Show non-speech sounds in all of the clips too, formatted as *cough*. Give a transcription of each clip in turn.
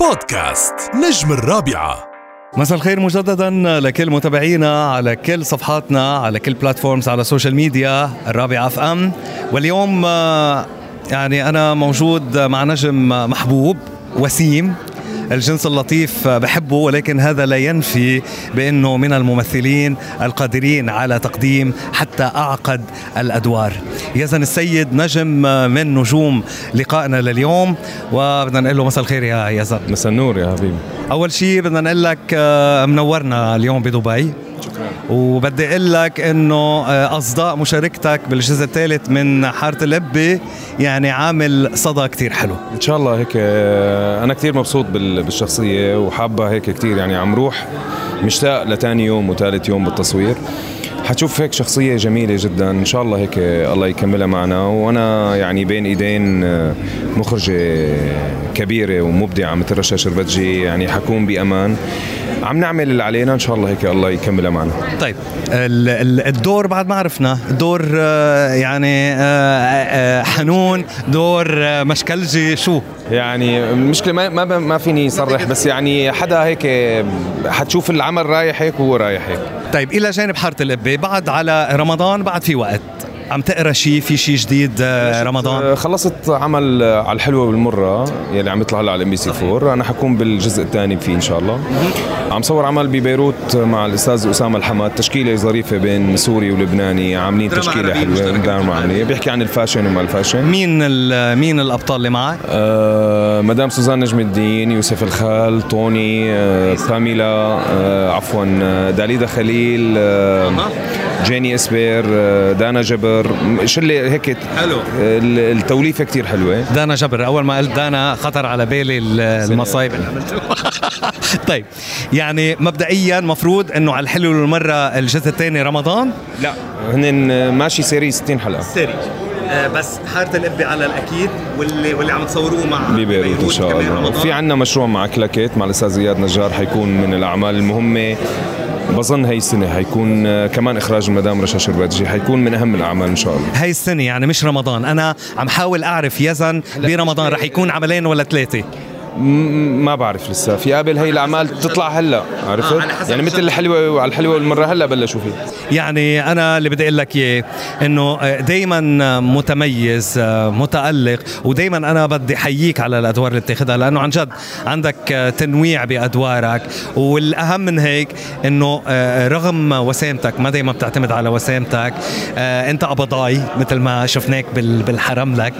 بودكاست نجم الرابعة. مساء الخير مجددا لكل متابعينا على كل صفحاتنا على كل platforms على ال social media الرابعة FM. واليوم آه، يعني أنا موجود مع نجم محبوب وسيم. الجنس اللطيف بحبه ولكن هذا لا ينفي بأنه من الممثلين القادرين على تقديم حتى أعقد الأدوار. يزن السيد نجم من نجوم لقائنا لليوم وبدنا نقول له مساء الخير يا يزن. مساء النور يا حبيبي أول شيء بدنا نقول لك آه، منورنا اليوم بدبي وبدي أقول لك إنه آه، أصداء مشاركتك بالجزء الثالث من حارة الابه يعني عامل صدى كتير حلو. إن شاء الله هيك آه، أنا كثير مبسوط بال- بالشخصية وحابه هيك كثير يعني عم روح مشتاق لتاني يوم وثالث يوم بالتصوير. حتشوف هيك شخصية جميلة جدا. إن شاء الله هيك الله يكملها معنا. وأنا يعني بين إيدين آه، مخرجة كبيرة ومبدعة مثل رشا شربتجي. يعني حكون بأمان. عم نعمل اللي علينا إن شاء الله هيك الله يكملها معنا طيب ال- ال- الدور بعد ما عرفنا دور آه، يعني آه، آه، حنون دور مشكلجي شو؟ يعني المشكلة ما ما ما فيني صرح بس يعني حدا هيك حتشوف العمل رايح هيك وهو رايح هيك. طيب إلى جانب حارة القبة بعد على رمضان بعد في وقت. عم تقرأ شيء في شيء جديد آه، رمضان؟ آه، خلصت عمل على الحلوة والمرة يلي عم يطلع هلا على MBC 4 أنا حكون بالجزء الثاني فيه إن شاء الله. عم صور عمل ببيروت مع الأستاذ أسامة الحماد. تشكيلة ظريفة بين سوري ولبناني عاملين تشكيلة حلوة. دراما عربية. بيحكي عن ال fashion وما ال fashion. مين ال- مين الأبطال اللي معك؟ آه مدام سوزان نجم الدين يوسف الخال طوني آه باميلا آه عفوا آه، داليدا خليل آه جيني إسبير آه دانا جبر شله هيك حلو. ال- التوليفة كتير حلوة. دانا جبر أول ما قلت دانا خطر على بالي ال- المصايب. اللي *laughs* طيب يعني مبدئيا مفروض إنه على الحلو والمرة الجزء الثاني رمضان؟ لا هن ماشي série 60 حلقة. série بس حارة الابي على الأكيد واللي واللي عم تصوروه مع ببيروت إن شاء الله. في عندنا مشروع مع كلاكيت مع الأستاذ زياد نجار حيكون من الأعمال المهمة. بظن هي السنة حيكون آه، كمان إخراج المدام رشا شربتجي حيكون من أهم الأعمال إن شاء الله. هاي السنة يعني مش رمضان. أنا عم حاول أعرف يزن برمضان رح يكون عملين ولا ثلاثة. م- ما بعرف لسه في قبل هي الاعمال تطلع هلا عرفت يعني مثل. الحلوه وعلى الحلوه والمرة هلا بلشوا فيه يعني أنا اللي بدي أقول لك إياه إنه دايما متميز متألق ودايما أنا بدي حييك على الأدوار اللي بتاخذها لأنه عن جد عندك تنويع بأدوارك والأهم من هيك إنه رغم وسامتك ما دايما بتعتمد على وسامتك أنت قبضاي مثل ما شفناك بال- بالحرم لك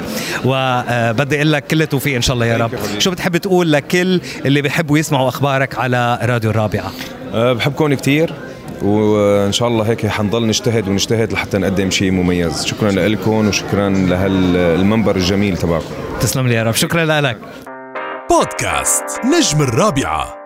وبدي أقول لك كل التوفيق إن شاء الله يا رب شو بتحب تقول لكل اللي بيحبوا يسمعوا أخبارك على راديو الرابعة. أه بحبكم كتير وإن شاء الله هيك حنضل نجتهد ونجتهد لحتى نقدم شيء مميز. شكرا لكم وشكرا لهالمنبر الجميل تبعكم. تسلم لي يا رب. شكرا لك. بودكاست نجم الرابعة.